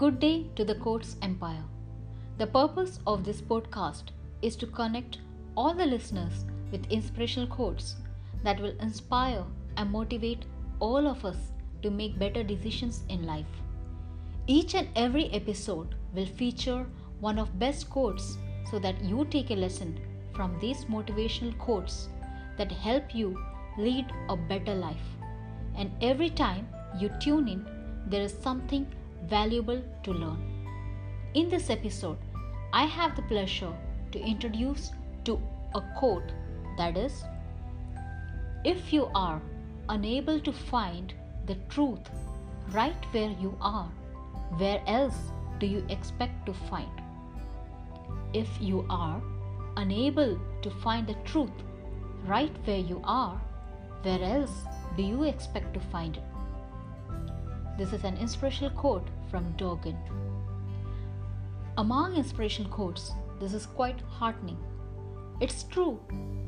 Good day to the Quotes Empire. The purpose of this podcast is to connect all the listeners with inspirational quotes that will inspire and motivate all of us to make better decisions in life. Each and every episode will feature one of best quotes so that you take a lesson from these motivational quotes that help you lead a better life. And every time you tune in, there is something valuable to learn. In this episode, I have the pleasure to introduce to a quote that is if you are unable to find the truth right where you are, where else do you expect to find? If you are unable to find the truth right where you are, where else do you expect to find it? This is an inspirational quote from Dogen. Among inspirational quotes, this is quite heartening. It's true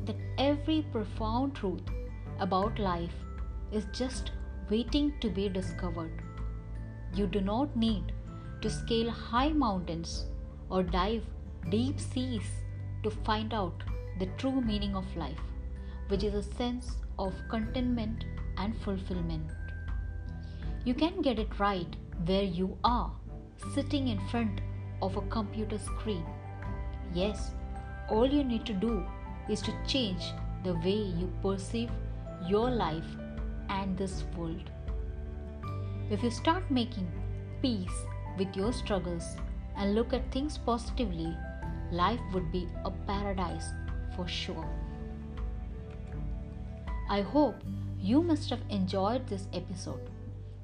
that every profound truth about life is just waiting to be discovered. You do not need to scale high mountains or dive deep seas to find out the true meaning of life, which is a sense of contentment and fulfillment. You can get it right where you are, sitting in front of a computer screen. Yes, all you need to do is to change the way you perceive your life and this world. If you start making peace with your struggles and look at things positively, life would be a paradise for sure. I hope you must have enjoyed this episode.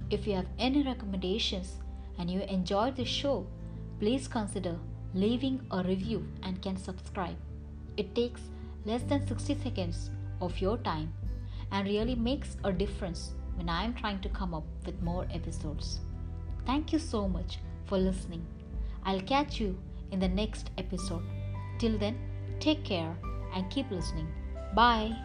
If you have any recommendations and you enjoyed the show, please consider leaving a review and can subscribe. It takes less than 60 seconds of your time and really makes a difference when I am trying to come up with more episodes. Thank you so much for listening. I'll catch you in the next episode. Till then, take care and keep listening. Bye.